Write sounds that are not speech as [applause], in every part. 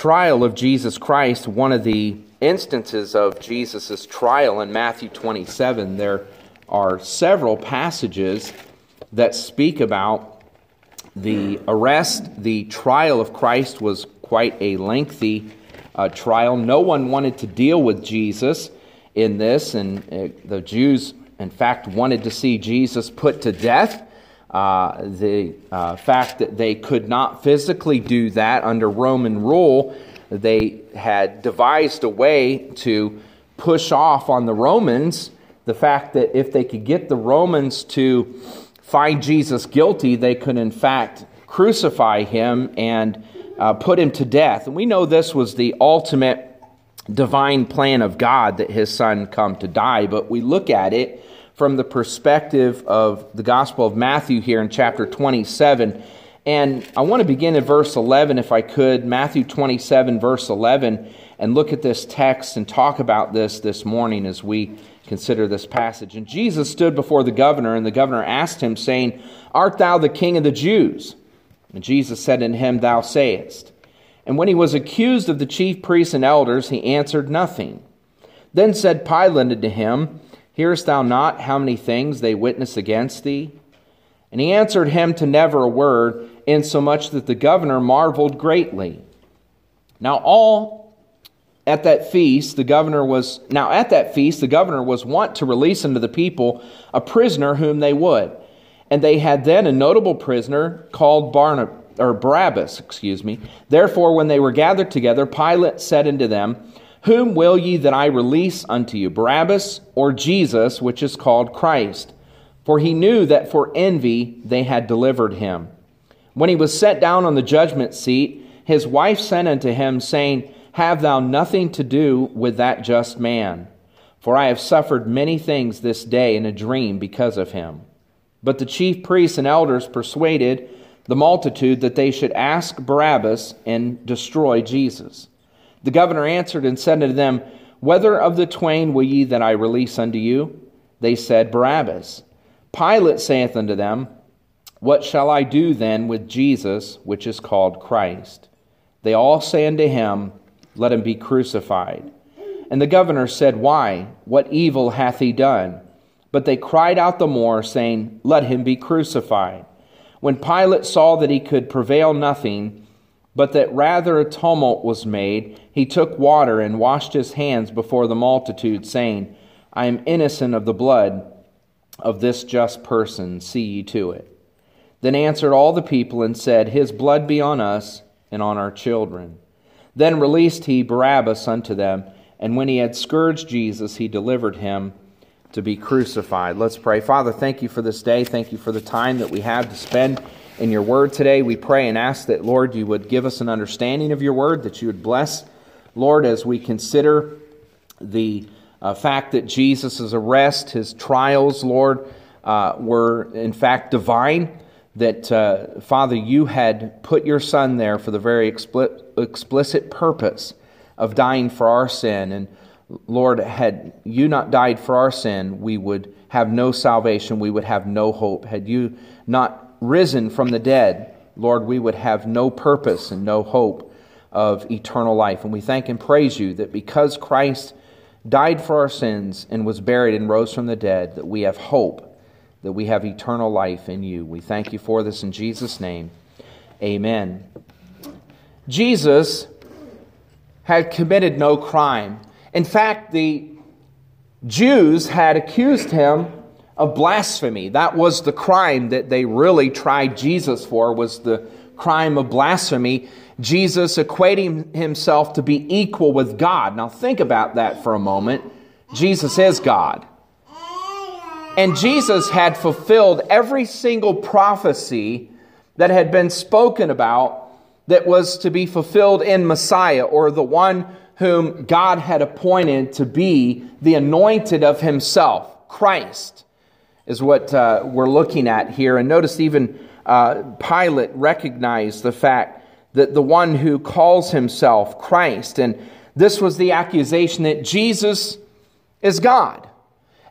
trial of Jesus Christ, one of the instances of Jesus' trial in Matthew 27, there are several passages that speak about the arrest. The trial of Christ was quite a lengthy uh, trial. No one wanted to deal with Jesus in this, and uh, the Jews, in fact, wanted to see Jesus put to death. Uh, the uh, fact that they could not physically do that under Roman rule, they had devised a way to push off on the Romans the fact that if they could get the Romans to find Jesus guilty, they could in fact crucify him and uh, put him to death. And we know this was the ultimate divine plan of God that his son come to die, but we look at it from the perspective of the Gospel of Matthew here in chapter 27. And I want to begin at verse 11, if I could, Matthew 27, verse 11, and look at this text and talk about this this morning as we consider this passage. And Jesus stood before the governor, and the governor asked him, saying, Art thou the king of the Jews? And Jesus said unto him, Thou sayest. And when he was accused of the chief priests and elders, he answered nothing. Then said Pilate unto him, Hearest thou not how many things they witness against thee? And he answered him to never a word, insomuch that the governor marveled greatly. Now all at that feast the governor was now at that feast the governor was wont to release unto the people a prisoner whom they would. And they had then a notable prisoner called Barnabas or Barabbas, excuse me. Therefore, when they were gathered together, Pilate said unto them, Whom will ye that I release unto you, Barabbas or Jesus, which is called Christ? For he knew that for envy they had delivered him. When he was set down on the judgment seat, his wife sent unto him, saying, Have thou nothing to do with that just man? For I have suffered many things this day in a dream because of him. But the chief priests and elders persuaded the multitude that they should ask Barabbas and destroy Jesus. The governor answered and said unto them, Whether of the twain will ye that I release unto you? They said, Barabbas. Pilate saith unto them, What shall I do then with Jesus, which is called Christ? They all say unto him, Let him be crucified. And the governor said, Why? What evil hath he done? But they cried out the more, saying, Let him be crucified. When Pilate saw that he could prevail nothing, but that rather a tumult was made, he took water and washed his hands before the multitude, saying, I am innocent of the blood of this just person, see ye to it. Then answered all the people and said, His blood be on us and on our children. Then released he Barabbas unto them, and when he had scourged Jesus, he delivered him to be crucified. Let's pray. Father, thank you for this day. Thank you for the time that we have to spend in your word today. We pray and ask that, Lord, you would give us an understanding of your word, that you would bless, Lord, as we consider the uh, fact that Jesus' arrest, his trials, Lord, uh, were in fact divine. That, uh, Father, you had put your Son there for the very explicit purpose of dying for our sin. And Lord, had you not died for our sin, we would have no salvation, we would have no hope. Had you not risen from the dead, Lord, we would have no purpose and no hope of eternal life. And we thank and praise you that because Christ died for our sins and was buried and rose from the dead, that we have hope, that we have eternal life in you. We thank you for this in Jesus' name. Amen. Jesus had committed no crime. In fact, the Jews had accused him of blasphemy. That was the crime that they really tried Jesus for was the crime of blasphemy. Jesus equating himself to be equal with God. Now think about that for a moment. Jesus is God. And Jesus had fulfilled every single prophecy that had been spoken about that was to be fulfilled in Messiah or the one whom God had appointed to be the anointed of himself. Christ is what uh, we're looking at here. And notice even uh, Pilate recognized the fact that the one who calls himself Christ, and this was the accusation that Jesus is God.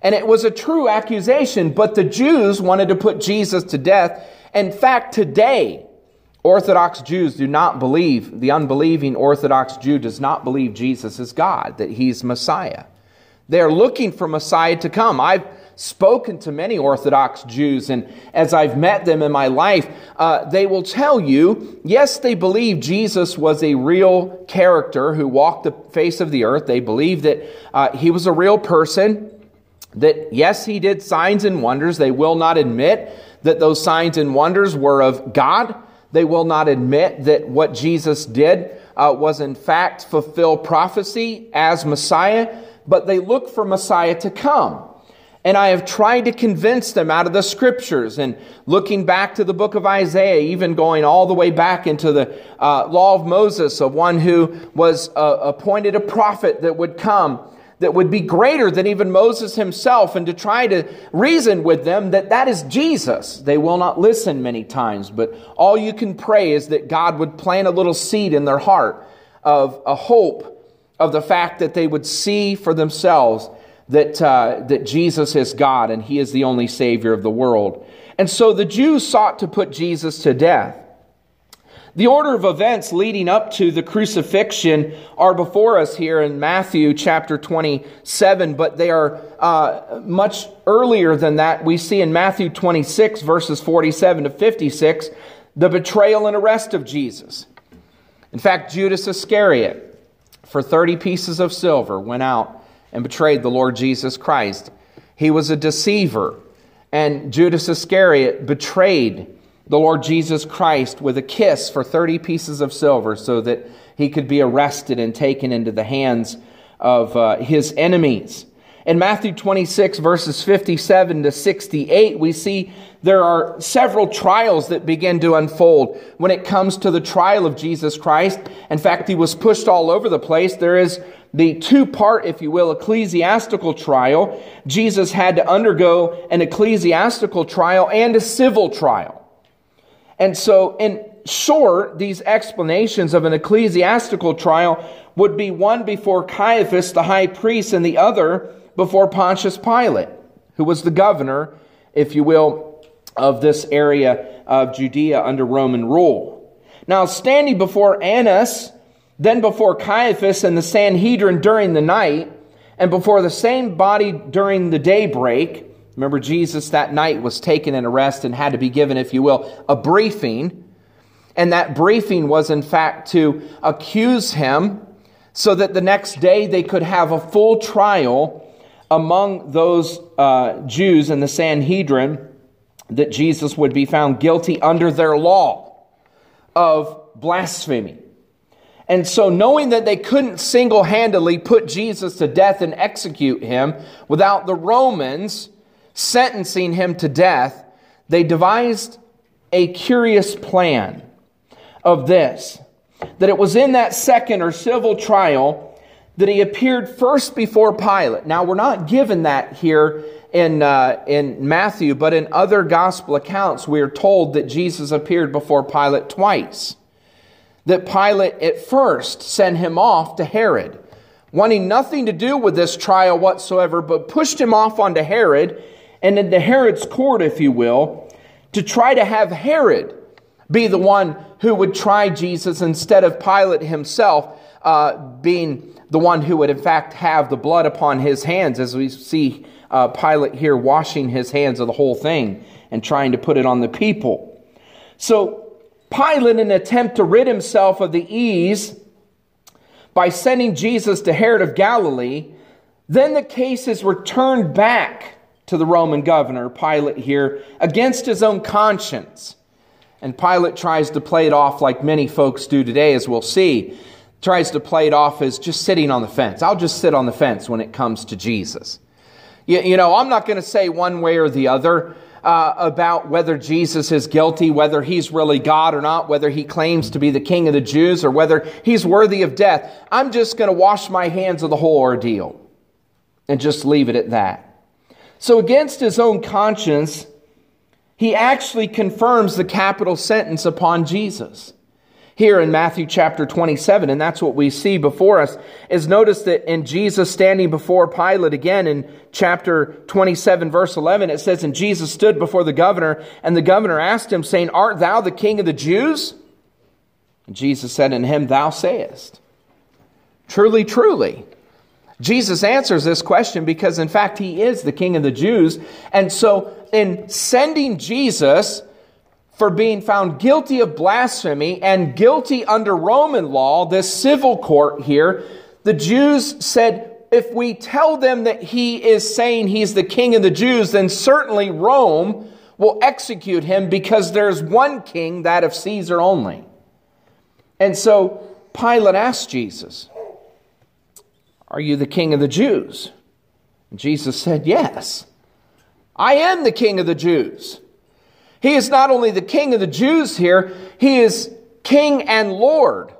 And it was a true accusation, but the Jews wanted to put Jesus to death. In fact, today, Orthodox Jews do not believe, the unbelieving Orthodox Jew does not believe Jesus is God, that he's Messiah. They're looking for Messiah to come. I've spoken to many Orthodox Jews, and as I've met them in my life, uh, they will tell you yes, they believe Jesus was a real character who walked the face of the earth. They believe that uh, he was a real person, that yes, he did signs and wonders. They will not admit that those signs and wonders were of God. They will not admit that what Jesus did uh, was in fact fulfill prophecy as Messiah, but they look for Messiah to come. And I have tried to convince them out of the scriptures and looking back to the book of Isaiah, even going all the way back into the uh, law of Moses, of one who was uh, appointed a prophet that would come, that would be greater than even Moses himself, and to try to reason with them that that is Jesus. They will not listen many times, but all you can pray is that God would plant a little seed in their heart of a hope of the fact that they would see for themselves that, uh, that Jesus is God and he is the only Savior of the world. And so the Jews sought to put Jesus to death. The order of events leading up to the crucifixion are before us here in Matthew chapter 27, but they are uh, much earlier than that. We see in Matthew 26, verses 47 to 56, the betrayal and arrest of Jesus. In fact, Judas Iscariot, for 30 pieces of silver, went out and betrayed the Lord Jesus Christ. He was a deceiver, and Judas Iscariot betrayed the Lord Jesus Christ with a kiss for 30 pieces of silver so that he could be arrested and taken into the hands of uh, his enemies. In Matthew 26, verses 57 to 68, we see there are several trials that begin to unfold when it comes to the trial of Jesus Christ. In fact, he was pushed all over the place. There is the two part, if you will, ecclesiastical trial. Jesus had to undergo an ecclesiastical trial and a civil trial. And so, in short, these explanations of an ecclesiastical trial would be one before Caiaphas, the high priest, and the other before Pontius Pilate, who was the governor, if you will, of this area of Judea under Roman rule. Now, standing before Annas, then before Caiaphas and the Sanhedrin during the night, and before the same body during the daybreak. Remember, Jesus that night was taken and arrested and had to be given, if you will, a briefing. And that briefing was, in fact, to accuse him so that the next day they could have a full trial among those uh, Jews in the Sanhedrin that Jesus would be found guilty under their law of blasphemy. And so, knowing that they couldn't single handedly put Jesus to death and execute him without the Romans sentencing him to death, they devised a curious plan of this that it was in that second or civil trial that he appeared first before Pilate. Now, we're not given that here in, uh, in Matthew, but in other gospel accounts, we are told that Jesus appeared before Pilate twice that Pilate at first sent him off to Herod, wanting nothing to do with this trial whatsoever, but pushed him off onto Herod and into Herod's court, if you will, to try to have Herod be the one who would try Jesus instead of Pilate himself uh, being the one who would, in fact, have the blood upon his hands, as we see uh, Pilate here washing his hands of the whole thing and trying to put it on the people. So Pilate, in an attempt to rid himself of the ease by sending Jesus to Herod of Galilee, then the case is returned back to the Roman governor, Pilate here, against his own conscience. And Pilate tries to play it off like many folks do today, as we'll see. Tries to play it off as just sitting on the fence. I'll just sit on the fence when it comes to Jesus. You, you know, I'm not going to say one way or the other uh, about whether Jesus is guilty, whether he's really God or not, whether he claims to be the king of the Jews, or whether he's worthy of death. I'm just going to wash my hands of the whole ordeal and just leave it at that. So, against his own conscience, he actually confirms the capital sentence upon Jesus here in Matthew chapter 27, and that's what we see before us, is notice that in Jesus standing before Pilate again in chapter 27, verse 11, it says, And Jesus stood before the governor, and the governor asked him, saying, Art thou the king of the Jews? And Jesus said in him, Thou sayest. Truly, truly. Jesus answers this question because, in fact, he is the King of the Jews. And so, in sending Jesus for being found guilty of blasphemy and guilty under Roman law, this civil court here, the Jews said, if we tell them that he is saying he's the king of the Jews, then certainly Rome will execute him because there's one king, that of Caesar only. And so Pilate asked Jesus, Are you the king of the Jews? And Jesus said, Yes, I am the king of the Jews. He is not only the king of the Jews here, he is king and Lord.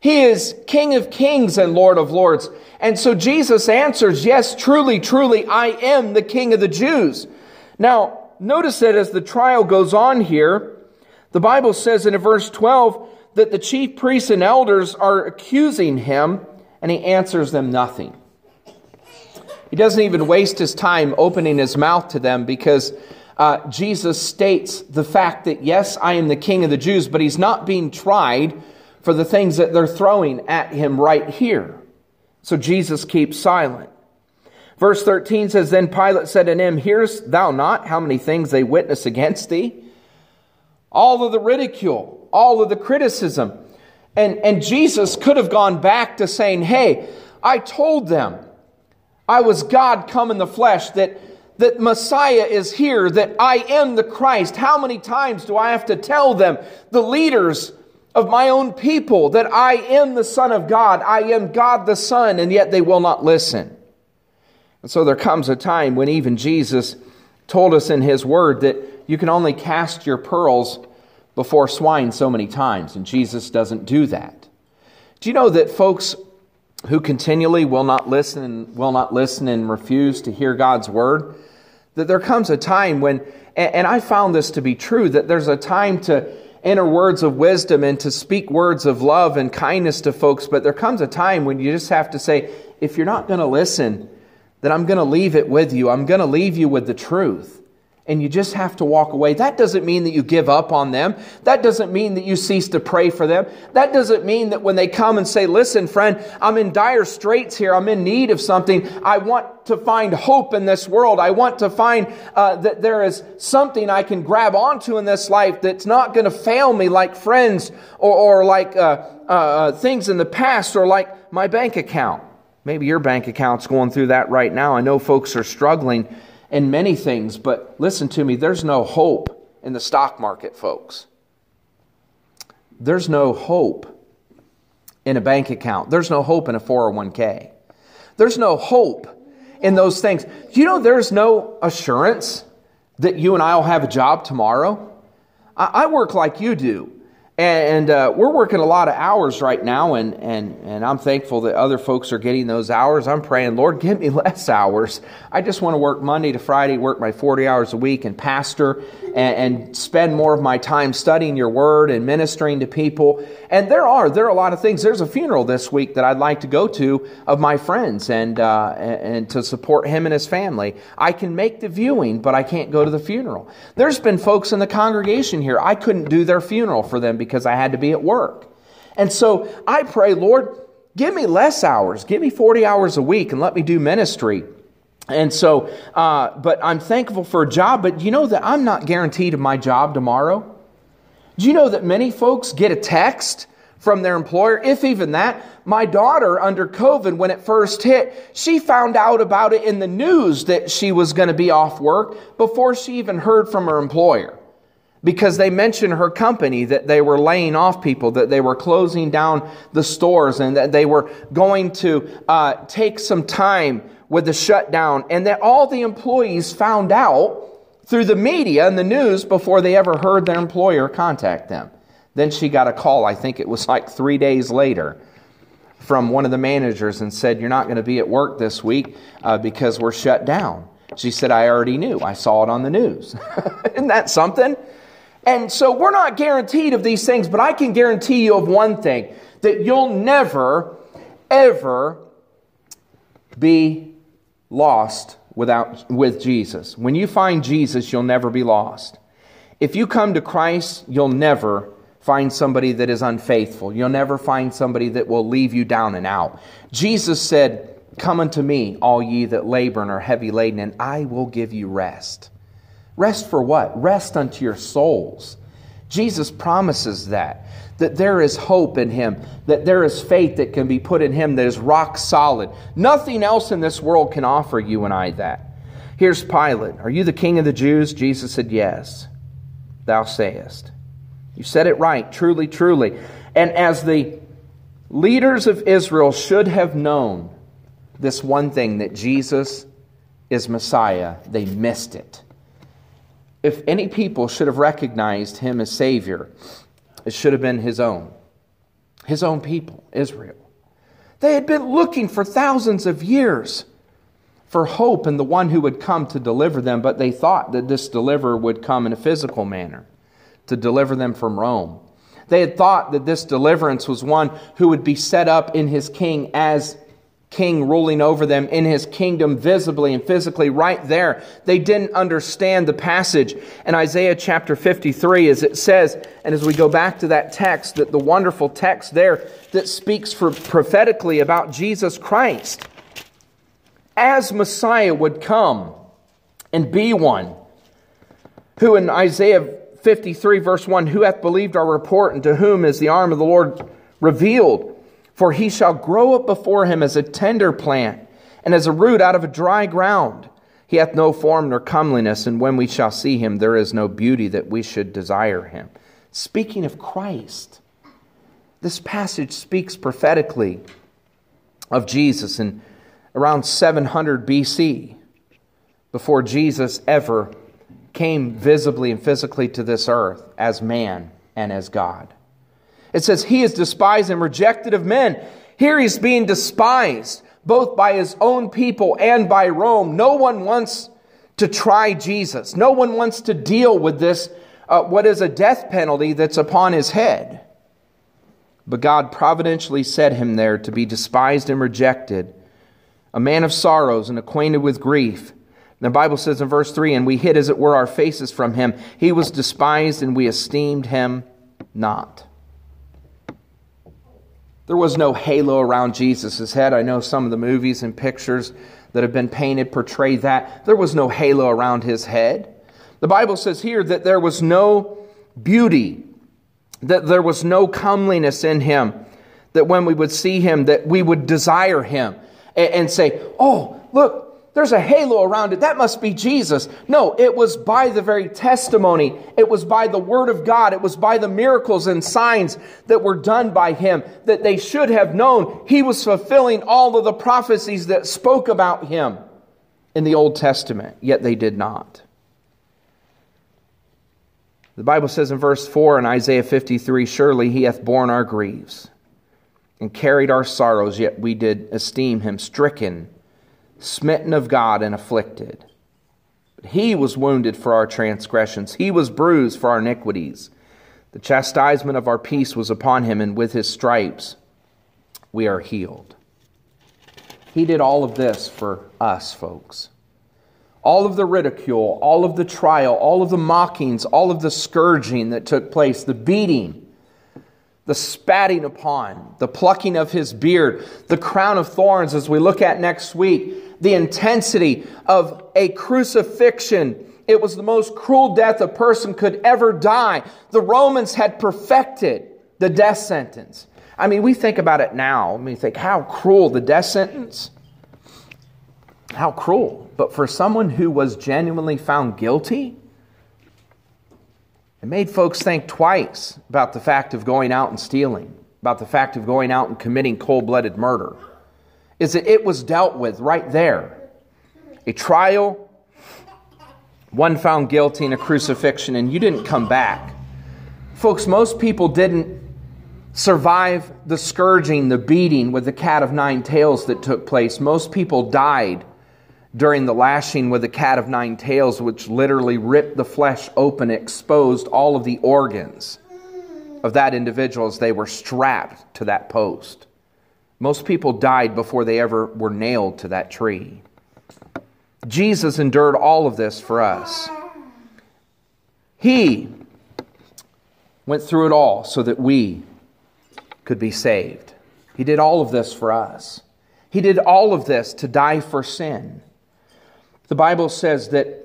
He is King of kings and Lord of lords. And so Jesus answers, Yes, truly, truly, I am the King of the Jews. Now, notice that as the trial goes on here, the Bible says in verse 12 that the chief priests and elders are accusing him, and he answers them nothing. He doesn't even waste his time opening his mouth to them because uh, Jesus states the fact that, yes, I am the King of the Jews, but he's not being tried for the things that they're throwing at him right here. So Jesus keeps silent. Verse 13 says, Then Pilate said to him, Hearest thou not how many things they witness against thee? All of the ridicule, all of the criticism. And, and Jesus could have gone back to saying, Hey, I told them I was God come in the flesh, that, that Messiah is here, that I am the Christ. How many times do I have to tell them, the leaders, of my own people that I am the Son of God, I am God the Son, and yet they will not listen. And so there comes a time when even Jesus told us in His Word that you can only cast your pearls before swine so many times, and Jesus doesn't do that. Do you know that folks who continually will not listen and will not listen and refuse to hear God's Word, that there comes a time when, and I found this to be true, that there's a time to enter words of wisdom and to speak words of love and kindness to folks, but there comes a time when you just have to say, if you're not going to listen, then I'm going to leave it with you. I'm going to leave you with the truth and you just have to walk away. That doesn't mean that you give up on them. That doesn't mean that you cease to pray for them. That doesn't mean that when they come and say, listen, friend, I'm in dire straits here. I'm in need of something. I want to find hope in this world. I want to find uh, that there is something I can grab onto in this life that's not going to fail me like friends or, or like uh, uh, uh, things in the past or like my bank account. Maybe your bank account's going through that right now. I know folks are struggling in many things, but listen to me, there's no hope in the stock market, folks. There's no hope in a bank account. There's no hope in a 401k. There's no hope in those things. You know there's no assurance that you and I will have a job tomorrow? I, I work like you do. And uh, we're working a lot of hours right now, and, and, and I'm thankful that other folks are getting those hours. I'm praying, Lord, give me [laughs] less hours. I just want to work Monday to Friday, work my 40 hours a week, and pastor, and, and spend more of my time studying your word and ministering to people. And there are, there are a lot of things. There's a funeral this week that I'd like to go to of my friends and, uh, and to support him and his family. I can make the viewing, but I can't go to the funeral. There's been folks in the congregation here, I couldn't do their funeral for them because I had to be at work. And so I pray, Lord, give me less hours, give me 40 hours a week, and let me do ministry. And so, uh, but I'm thankful for a job, but you know that I'm not guaranteed my job tomorrow? Do you know that many folks get a text from their employer, if even that? My daughter, under COVID, when it first hit, she found out about it in the news that she was going to be off work before she even heard from her employer because they mentioned her company that they were laying off people, that they were closing down the stores, and that they were going to uh, take some time with the shutdown, and that all the employees found out through the media and the news before they ever heard their employer contact them. Then she got a call, I think it was like three days later, from one of the managers and said, You're not going to be at work this week uh, because we're shut down. She said, I already knew. I saw it on the news. [laughs] Isn't that something? And so we're not guaranteed of these things, but I can guarantee you of one thing that you'll never, ever be lost without, with Jesus. When you find Jesus, you'll never be lost. If you come to Christ, you'll never find somebody that is unfaithful. You'll never find somebody that will leave you down and out. Jesus said, Come unto me, all ye that labor and are heavy laden, and I will give you rest. Rest for what? Rest unto your souls. Jesus promises that, that there is hope in Him, that there is faith that can be put in Him that is rock solid. Nothing else in this world can offer you and I that. Here's Pilate. Are you the king of the Jews? Jesus said, Yes, thou sayest. You said it right, truly, truly. And as the leaders of Israel should have known this one thing that Jesus is Messiah, they missed it. If any people should have recognized him as Savior, it should have been his own. His own people, Israel. They had been looking for thousands of years for hope in the one who would come to deliver them, but they thought that this deliverer would come in a physical manner to deliver them from Rome. They had thought that this deliverance was one who would be set up in his king as king ruling over them in his kingdom visibly and physically right there. They didn't understand the passage. In Isaiah chapter 53 as it says, and as we go back to that text, that the wonderful text there that speaks for prophetically about Jesus Christ. As Messiah would come and be one who in Isaiah 53 verse 1 who hath believed our report and to whom is the arm of the Lord revealed for he shall grow up before him as a tender plant, and as a root out of a dry ground. He hath no form nor comeliness, and when we shall see him, there is no beauty that we should desire him. Speaking of Christ, this passage speaks prophetically of Jesus in around 700 BC, before Jesus ever came visibly and physically to this earth as man and as God. It says, He is despised and rejected of men. Here he's being despised, both by his own people and by Rome. No one wants to try Jesus. No one wants to deal with this, uh, what is a death penalty that's upon his head. But God providentially set him there to be despised and rejected, a man of sorrows and acquainted with grief. The Bible says in verse 3 And we hid, as it were, our faces from him. He was despised, and we esteemed him not. There was no halo around Jesus' head. I know some of the movies and pictures that have been painted portray that. There was no halo around his head. The Bible says here that there was no beauty, that there was no comeliness in him, that when we would see him, that we would desire him and, say, Oh, look, there's a halo around it. That must be Jesus. No, it was by the very testimony. It was by the Word of God. It was by the miracles and signs that were done by Him that they should have known He was fulfilling all of the prophecies that spoke about Him in the Old Testament, yet they did not. The Bible says in verse 4 in Isaiah 53 Surely He hath borne our griefs and carried our sorrows, yet we did esteem Him stricken smitten of God and afflicted. But he was wounded for our transgressions, he was bruised for our iniquities. The chastisement of our peace was upon him, and with his stripes we are healed. He did all of this for us, folks. All of the ridicule, all of the trial, all of the mockings, all of the scourging that took place, the beating, the spatting upon, the plucking of his beard, the crown of thorns, as we look at next week, the intensity of a crucifixion. It was the most cruel death a person could ever die. The Romans had perfected the death sentence. I mean, we think about it now. I mean, think how cruel the death sentence. How cruel. But for someone who was genuinely found guilty, it made folks think twice about the fact of going out and stealing, about the fact of going out and committing cold blooded murder is that it was dealt with right there. A trial, one found guilty, and a crucifixion, and you didn't come back. Folks, most people didn't survive the scourging, the beating with the cat of nine tails that took place. Most people died during the lashing with the cat of nine tails, which literally ripped the flesh open, exposed all of the organs of that individual as they were strapped to that post. Most people died before they ever were nailed to that tree. Jesus endured all of this for us. He went through it all so that we could be saved. He did all of this for us. He did all of this to die for sin. The Bible says that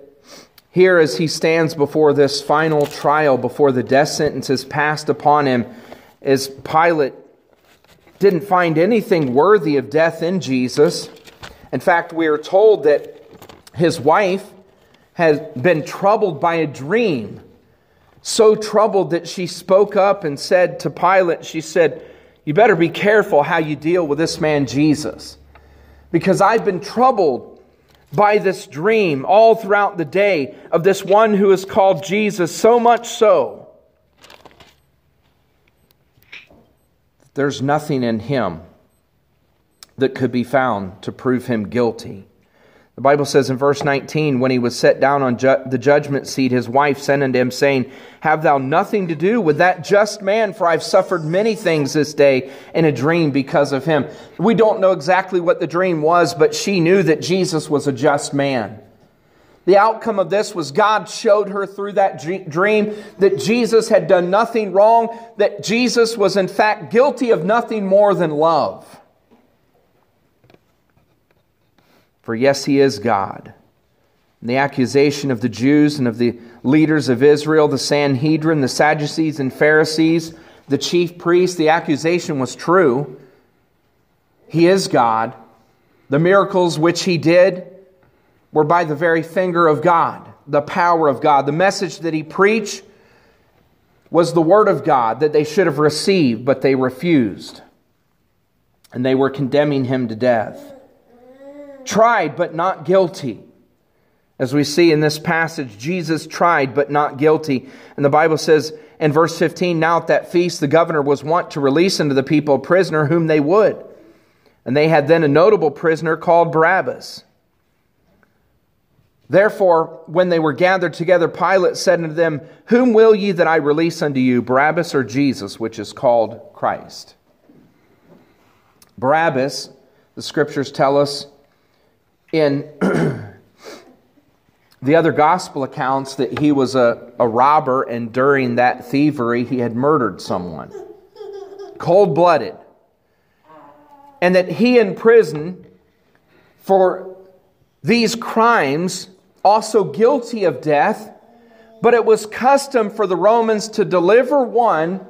here, as he stands before this final trial, before the death sentence is passed upon him, as Pilate didn't find anything worthy of death in Jesus. In fact, we are told that his wife has been troubled by a dream, so troubled that she spoke up and said to Pilate, She said, You better be careful how you deal with this man Jesus, because I've been troubled by this dream all throughout the day of this one who is called Jesus, so much so there's nothing in him that could be found to prove him guilty. The Bible says in verse 19, when he was set down on ju- the judgment seat, his wife sent unto him, saying, Have thou nothing to do with that just man, for I've suffered many things this day in a dream because of him. We don't know exactly what the dream was, but she knew that Jesus was a just man. The outcome of this was God showed her through that dream that Jesus had done nothing wrong, that Jesus was in fact guilty of nothing more than love. For yes, he is God. And the accusation of the Jews and of the leaders of Israel, the Sanhedrin, the Sadducees and Pharisees, the chief priests, the accusation was true. He is God. The miracles which he did were by the very finger of God, the power of God. The message that he preached was the word of God that they should have received, but they refused. And they were condemning him to death tried but not guilty. As we see in this passage, Jesus tried but not guilty. And the Bible says in verse 15 Now at that feast, the governor was wont to release unto the people a prisoner whom they would. And they had then a notable prisoner called Barabbas. Therefore, when they were gathered together, Pilate said unto them, Whom will ye that I release unto you, Barabbas or Jesus, which is called Christ? Barabbas, the scriptures tell us, in [clears throat] the other gospel accounts that he was a, a robber and during that thievery he had murdered someone cold blooded and that he in prison for these crimes also guilty of death but it was custom for the romans to deliver one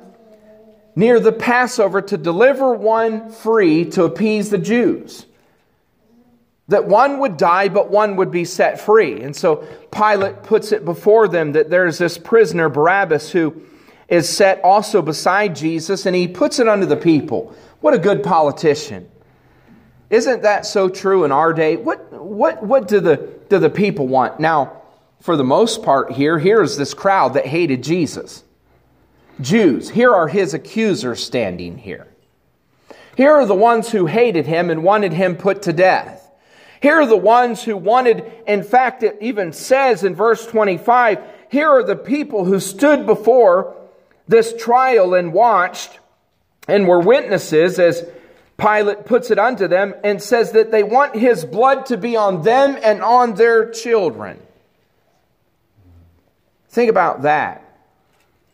near the passover to deliver one free to appease the jews that one would die, but one would be set free. And so Pilate puts it before them that there's this prisoner, Barabbas, who is set also beside Jesus, and he puts it unto the people. What a good politician. Isn't that so true in our day? What, what, what do, the, do the people want? Now, for the most part here, here's this crowd that hated Jesus. Jews. Here are his accusers standing here. Here are the ones who hated him and wanted him put to death. Here are the ones who wanted, in fact, it even says in verse 25, here are the people who stood before this trial and watched and were witnesses as Pilate puts it unto them and says that they want his blood to be on them and on their children. Think about that.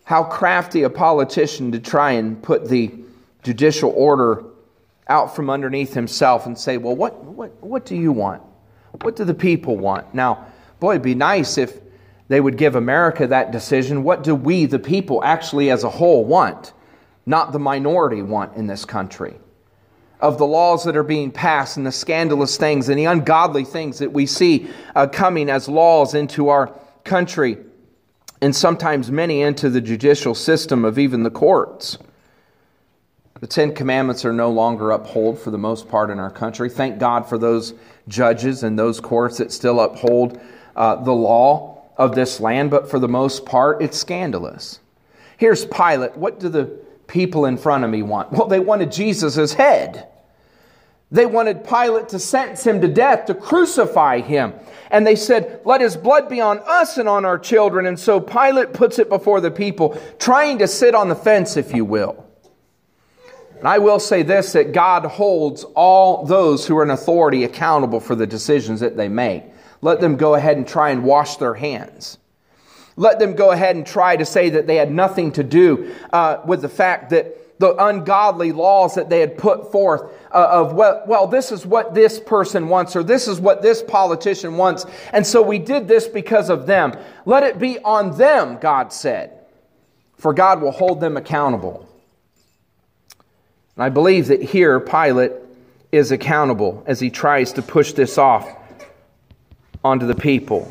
How crafty a politician to try and put the judicial order out from underneath himself and say, Well, what, what, what do you want? What do the people want? Now, boy, it'd be nice if they would give America that decision. What do we, the people, actually as a whole want? Not the minority want in this country. Of the laws that are being passed and the scandalous things and the ungodly things that we see uh, coming as laws into our country, and sometimes many into the judicial system of even the courts. The Ten Commandments are no longer upheld for the most part in our country. Thank God for those judges and those courts that still uphold uh, the law of this land, but for the most part, it's scandalous. Here's Pilate. What do the people in front of me want? Well, they wanted Jesus' head. They wanted Pilate to sentence him to death, to crucify him. And they said, Let his blood be on us and on our children. And so Pilate puts it before the people, trying to sit on the fence, if you will. And I will say this that God holds all those who are in authority accountable for the decisions that they make. Let them go ahead and try and wash their hands. Let them go ahead and try to say that they had nothing to do uh, with the fact that the ungodly laws that they had put forth uh, of, well, well, this is what this person wants, or this is what this politician wants. And so we did this because of them. Let it be on them, God said, for God will hold them accountable. And I believe that here Pilate is accountable as he tries to push this off onto the people.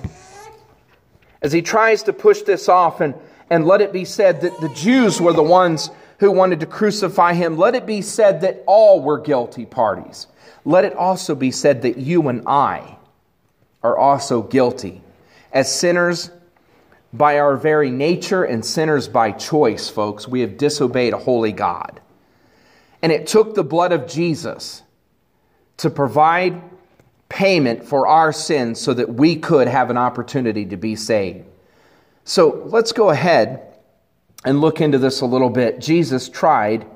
As he tries to push this off and, and let it be said that the Jews were the ones who wanted to crucify him, let it be said that all were guilty parties. Let it also be said that you and I are also guilty. As sinners by our very nature and sinners by choice, folks, we have disobeyed a holy God. And it took the blood of Jesus to provide payment for our sins so that we could have an opportunity to be saved. So let's go ahead and look into this a little bit. Jesus tried,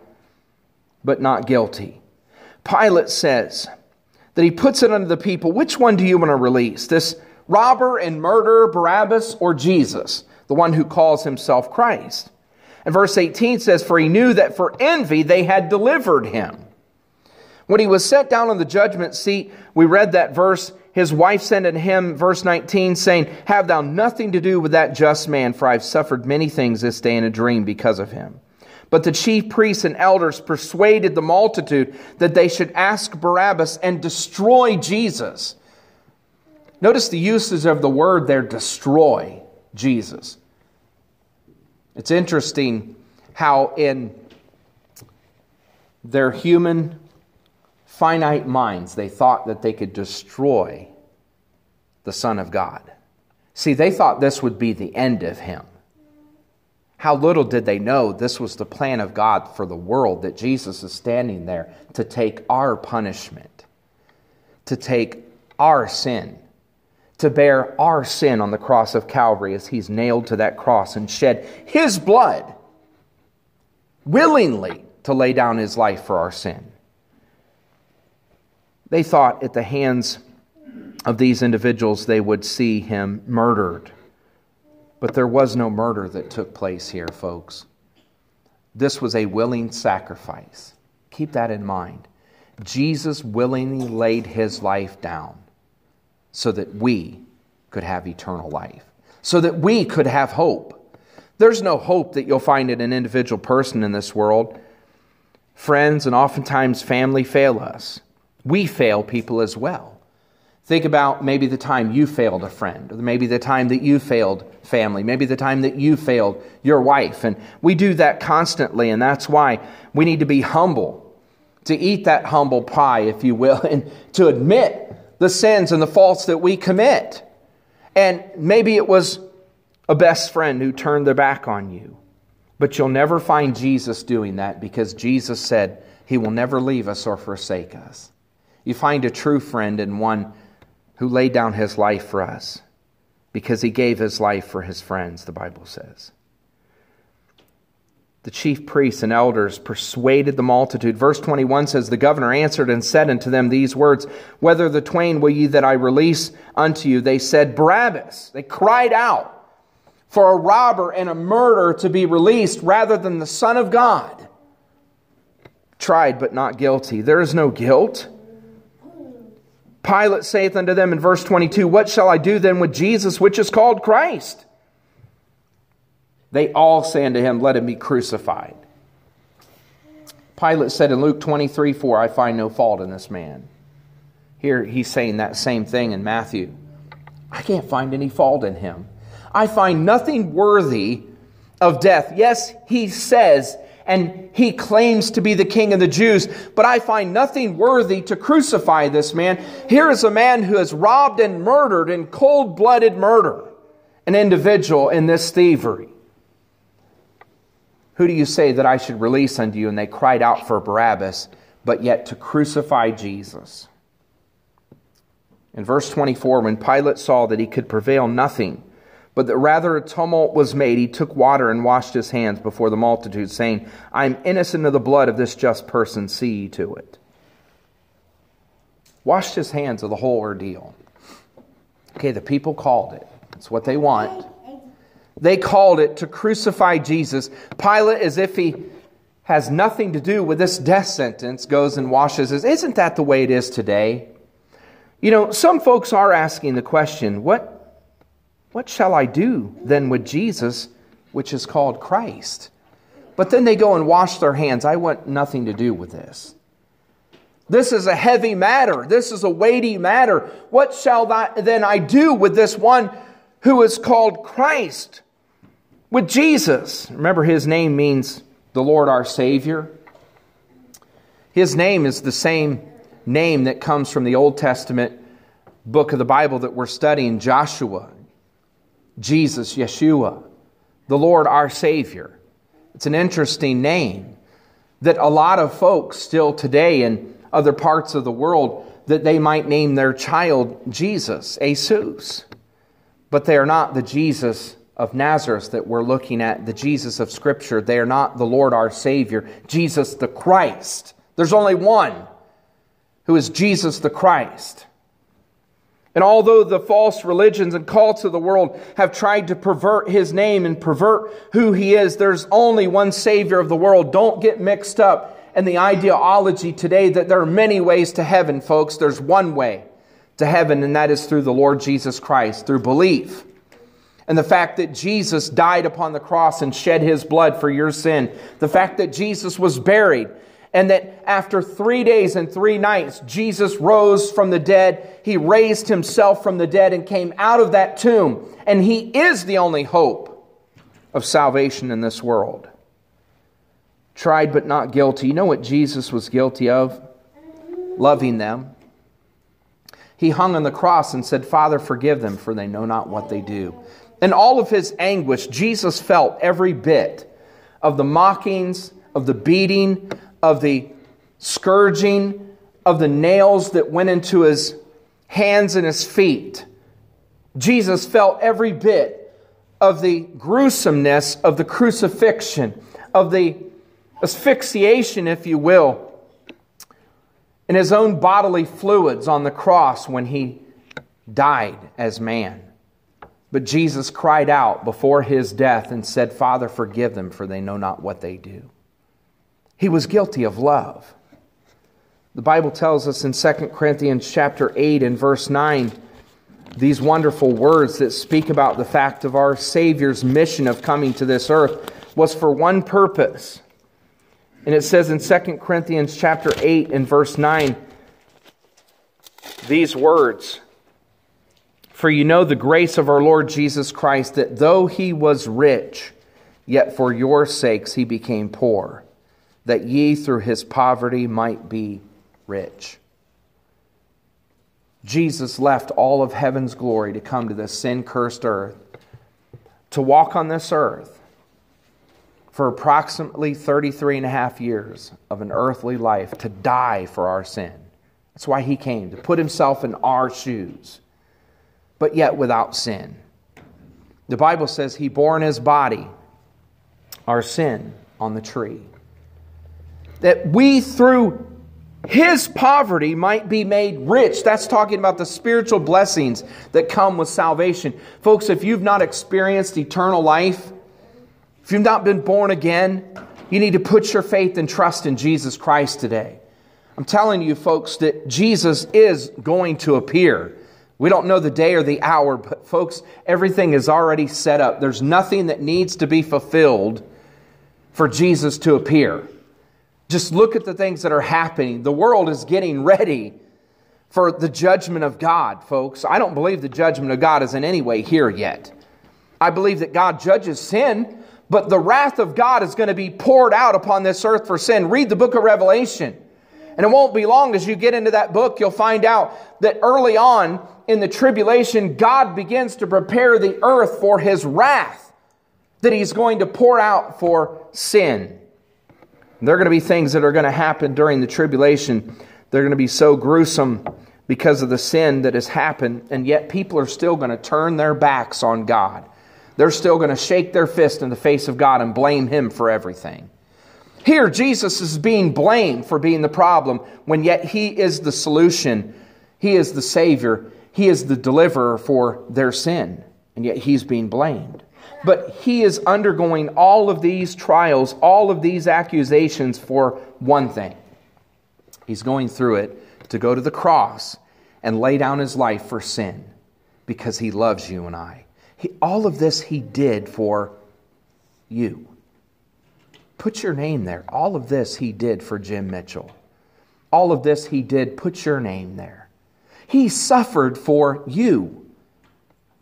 but not guilty. Pilate says that he puts it unto the people which one do you want to release? This robber and murderer, Barabbas, or Jesus, the one who calls himself Christ? And verse 18 says, For he knew that for envy they had delivered him. When he was set down on the judgment seat, we read that verse his wife sent unto him, verse 19, saying, Have thou nothing to do with that just man, for I have suffered many things this day in a dream because of him. But the chief priests and elders persuaded the multitude that they should ask Barabbas and destroy Jesus. Notice the uses of the word there destroy Jesus. It's interesting how, in their human finite minds, they thought that they could destroy the Son of God. See, they thought this would be the end of him. How little did they know this was the plan of God for the world, that Jesus is standing there to take our punishment, to take our sin, to bear our sin on the cross of Calvary as he's nailed to that cross and shed his blood willingly to lay down his life for our sin. They thought at the hands of these individuals they would see him murdered. But there was no murder that took place here, folks. This was a willing sacrifice. Keep that in mind. Jesus willingly laid his life down so that we could have eternal life, so that we could have hope. There's no hope that you'll find in an individual person in this world. Friends and oftentimes family fail us. We fail people as well. Think about maybe the time you failed a friend, or maybe the time that you failed family, maybe the time that you failed your wife. And we do that constantly, and that's why we need to be humble, to eat that humble pie, if you will, [laughs] and to admit the sins and the faults that we commit. And maybe it was a best friend who turned their back on you. But you'll never find Jesus doing that because Jesus said he will never leave us or forsake us. You find a true friend in one who laid down his life for us because he gave his life for his friends, the Bible says. The chief priests and elders persuaded the multitude. Verse 21 says, The governor answered and said unto them these words, Whether the twain will ye that I release unto you? They said, Barabbas. They cried out for a robber and a murderer to be released rather than the Son of God. Tried but not guilty. There is no guilt. Pilate saith unto them in verse 22, What shall I do then with Jesus, which is called Christ? They all say unto him, Let him be crucified. Pilate said in Luke 23 4, I find no fault in this man. Here he's saying that same thing in Matthew. I can't find any fault in him. I find nothing worthy of death. Yes, he says and he claims to be the king of the Jews, but I find nothing worthy to crucify this man. Here is a man who has robbed and murdered in cold blooded murder an individual in this thievery. Who do you say that I should release unto you? And they cried out for Barabbas, but yet to crucify Jesus. In verse 24, when Pilate saw that he could prevail nothing, but that rather a tumult was made, he took water and washed his hands before the multitude, saying, I am innocent of the blood of this just person, see ye to it. Washed his hands of the whole ordeal. Okay, the people called it. It's what they want. They called it to crucify Jesus. Pilate, as if he has nothing to do with this death sentence, goes and washes his. Isn't that the way it is today? You know, some folks are asking the question, what, what shall I do then with Jesus, which is called Christ? But then they go and wash their hands. I want nothing to do with this. This is a heavy matter. This is a weighty matter. What shall then I do with this one who is called Christ? With Jesus. Remember, his name means the Lord our Savior. His name is the same name that comes from the Old Testament book of the Bible that we're studying Joshua, Jesus, Yeshua, the Lord our Savior. It's an interesting name that a lot of folks still today in other parts of the world that they might name their child Jesus, Jesus. But they are not the Jesus of Nazareth that we're looking at, the Jesus of Scripture. They are not the Lord our Savior, Jesus the Christ. There's only one who is Jesus the Christ. And although the false religions and cults of the world have tried to pervert his name and pervert who he is, there's only one Savior of the world. Don't get mixed up in the ideology today that there are many ways to heaven, folks. There's one way to heaven, and that is through the Lord Jesus Christ, through belief. And the fact that Jesus died upon the cross and shed his blood for your sin. The fact that Jesus was buried and that after three days and three nights, Jesus rose from the dead. He raised himself from the dead and came out of that tomb. And he is the only hope of salvation in this world. Tried but not guilty. You know what Jesus was guilty of? Loving them. He hung on the cross and said, Father, forgive them, for they know not what they do. In all of his anguish, Jesus felt every bit of the mockings, of the beating, of the scourging, of the nails that went into his hands and his feet. Jesus felt every bit of the gruesomeness of the crucifixion, of the asphyxiation, if you will, in his own bodily fluids on the cross when he died as man. But Jesus cried out before his death and said, Father, forgive them, for they know not what they do. He was guilty of love. The Bible tells us in 2 Corinthians chapter 8 and verse 9 these wonderful words that speak about the fact of our Savior's mission of coming to this earth was for one purpose. And it says in 2 Corinthians chapter 8 and verse 9 these words For you know the grace of our Lord Jesus Christ that though he was rich yet for your sakes he became poor that ye through his poverty might be rich. Jesus left all of heaven's glory to come to this sin cursed earth, to walk on this earth for approximately 33 and a half years of an earthly life, to die for our sin. That's why he came, to put himself in our shoes, but yet without sin. The Bible says he bore in his body our sin on the tree that we through his poverty might be made rich. That's talking about the spiritual blessings that come with salvation. Folks, if you've not experienced eternal life, if you've not been born again, you need to put your faith and trust in Jesus Christ today. I'm telling you, folks, that Jesus is going to appear. We don't know the day or the hour, but folks, everything is already set up. There's nothing that needs to be fulfilled for Jesus to appear. Just look at the things that are happening. The world is getting ready for the judgment of God, folks. I don't believe the judgment of God is in any way here yet. I believe that God judges sin, but the wrath of God is going to be poured out upon this earth for sin. Read the book of Revelation. And it won't be long as you get into that book, you'll find out that early on in the tribulation, God begins to prepare the earth for his wrath that he's going to pour out for sin. There are going to be things that are going to happen during the tribulation. They're going to be so gruesome because of the sin that has happened, and yet people are still going to turn their backs on God. They're still going to shake their fist in the face of God and blame Him for everything. Here, Jesus is being blamed for being the problem, when yet He is the solution. He is the Savior. He is the deliverer for their sin, and yet He's being blamed. But he is undergoing all of these trials, all of these accusations for one thing. He's going through it to go to the cross and lay down his life for sin because he loves you and I. He, all of this he did for you. Put your name there. All of this he did for Jim Mitchell. All of this he did. Put your name there. He suffered for you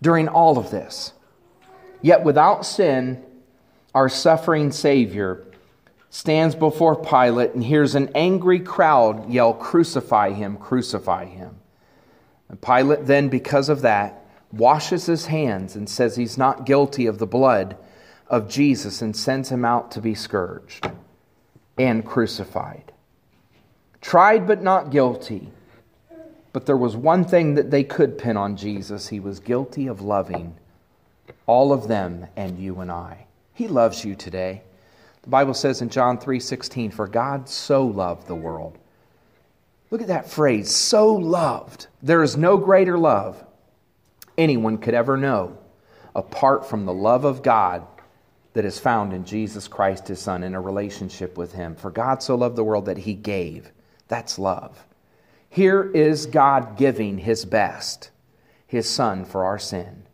during all of this. Yet without sin, our suffering Savior stands before Pilate and hears an angry crowd yell, Crucify him, crucify him. And Pilate then, because of that, washes his hands and says he's not guilty of the blood of Jesus and sends him out to be scourged and crucified. Tried but not guilty. But there was one thing that they could pin on Jesus he was guilty of loving all of them and you and I. He loves you today. The Bible says in John 3:16, "For God so loved the world." Look at that phrase, so loved. There is no greater love anyone could ever know apart from the love of God that is found in Jesus Christ his son in a relationship with him. For God so loved the world that he gave. That's love. Here is God giving his best, his son for our sin.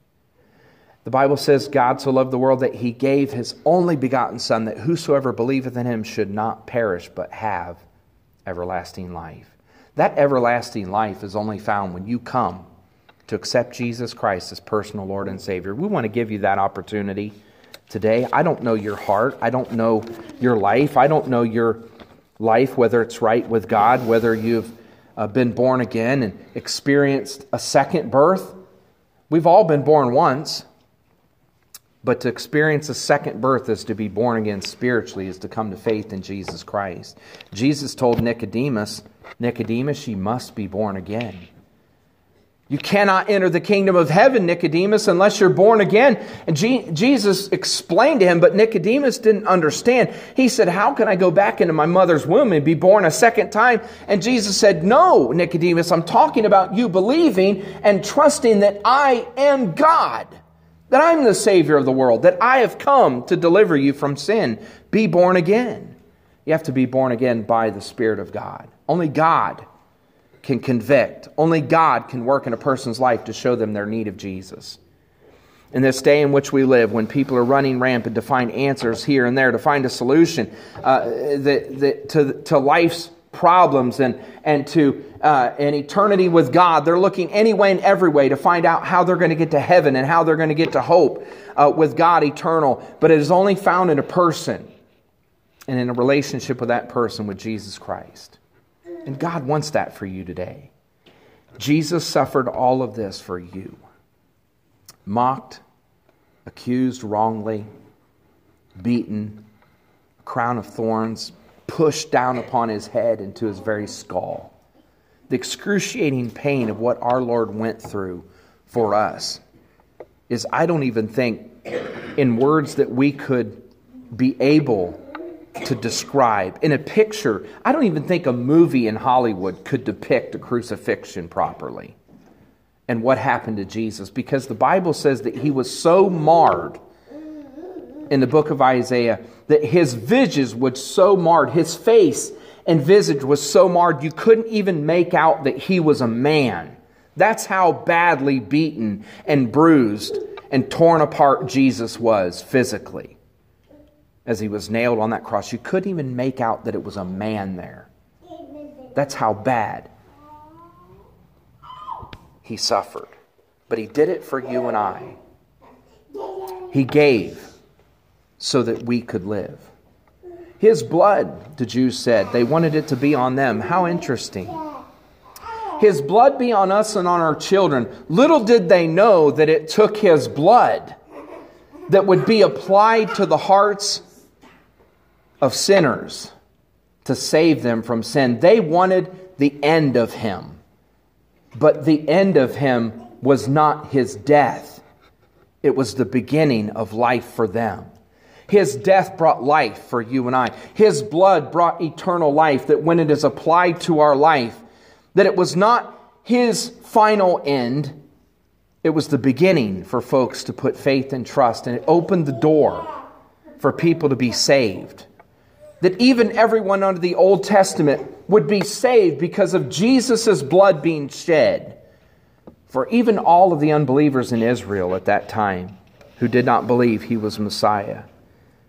The Bible says, God so loved the world that he gave his only begotten Son, that whosoever believeth in him should not perish, but have everlasting life. That everlasting life is only found when you come to accept Jesus Christ as personal Lord and Savior. We want to give you that opportunity today. I don't know your heart. I don't know your life. I don't know your life, whether it's right with God, whether you've uh, been born again and experienced a second birth. We've all been born once. But to experience a second birth is to be born again spiritually, is to come to faith in Jesus Christ. Jesus told Nicodemus, Nicodemus, you must be born again. You cannot enter the kingdom of heaven, Nicodemus, unless you're born again. And G- Jesus explained to him, but Nicodemus didn't understand. He said, How can I go back into my mother's womb and be born a second time? And Jesus said, No, Nicodemus, I'm talking about you believing and trusting that I am God that I'm the Savior of the world, that I have come to deliver you from sin. Be born again. You have to be born again by the Spirit of God. Only God can convict, only God can work in a person's life to show them their need of Jesus. In this day in which we live, when people are running rampant to find answers here and there, to find a solution uh, the, the, to, to life's problems and, and to uh, an eternity with God. They're looking any way and every way to find out how they're going to get to heaven and how they're going to get to hope uh, with God eternal. But it is only found in a person and in a relationship with that person with Jesus Christ. And God wants that for you today. Jesus suffered all of this for you. Mocked, accused wrongly, beaten, crown of thorns, pushed down upon his head into his very skull. The excruciating pain of what our Lord went through for us is, I don't even think, in words that we could be able to describe. In a picture, I don't even think a movie in Hollywood could depict a crucifixion properly and what happened to Jesus because the Bible says that he was so marred in the book of Isaiah that his visage was so marred, his face and visage was so marred you couldn't even make out that he was a man. That's how badly beaten and bruised and torn apart Jesus was physically as he was nailed on that cross. You couldn't even make out that it was a man there. That's how bad he suffered. But he did it for you and I. He gave so that we could live. His blood, the Jews said, they wanted it to be on them. How interesting. His blood be on us and on our children. Little did they know that it took his blood that would be applied to the hearts of sinners to save them from sin. They wanted the end of him. But the end of him was not his death, it was the beginning of life for them. His death brought life for you and I. His blood brought eternal life that when it is applied to our life, that it was not his final end, It was the beginning for folks to put faith and trust, and it opened the door for people to be saved. That even everyone under the Old Testament would be saved because of Jesus' blood being shed. For even all of the unbelievers in Israel at that time who did not believe he was Messiah.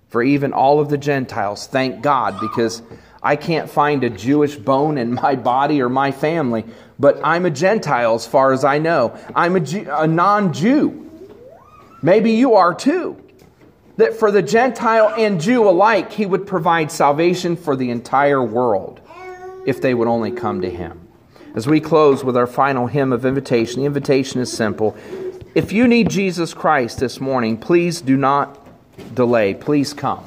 For even all of the Gentiles, thank God, because I can't find a Jewish bone in my body or my family, but I'm a Gentile as far as I know. I'm a, a non Jew. Maybe you are too. That for the Gentile and Jew alike, he would provide salvation for the entire world if they would only come to him. As we close with our final hymn of invitation, the invitation is simple. If you need Jesus Christ this morning, please do not delay. Please come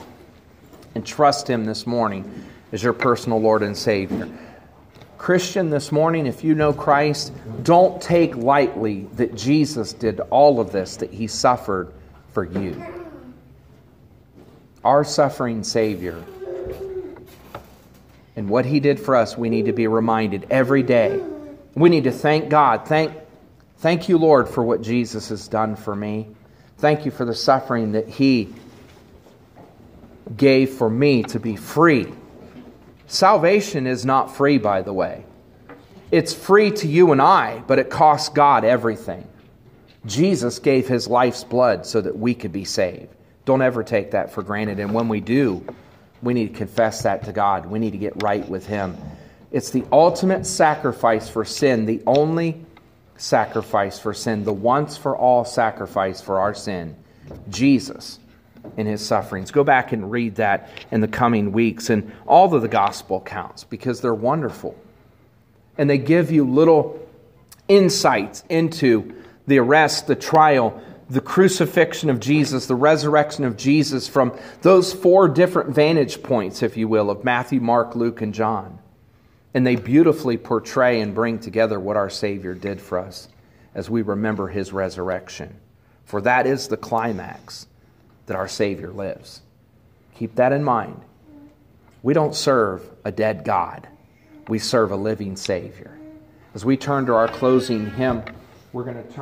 and trust him this morning as your personal Lord and Savior. Christian, this morning, if you know Christ, don't take lightly that Jesus did all of this, that he suffered for you. Our suffering Savior. And what he did for us, we need to be reminded every day. We need to thank God. Thank, thank you, Lord, for what Jesus has done for me. Thank you for the suffering that he gave for me to be free Salvation is not free, by the way. It's free to you and I, but it costs God everything. Jesus gave his life's blood so that we could be saved. Don't ever take that for granted. And when we do, we need to confess that to God. We need to get right with him. It's the ultimate sacrifice for sin, the only sacrifice for sin, the once for all sacrifice for our sin. Jesus in his sufferings. Go back and read that in the coming weeks and all of the gospel accounts because they're wonderful. And they give you little insights into the arrest, the trial, the crucifixion of Jesus, the resurrection of Jesus from those four different vantage points, if you will, of Matthew, Mark, Luke, and John. And they beautifully portray and bring together what our Savior did for us as we remember his resurrection. For that is the climax that our Savior lives. Keep that in mind. We don't serve a dead God, we serve a living Savior. As we turn to our closing hymn, we're going to turn.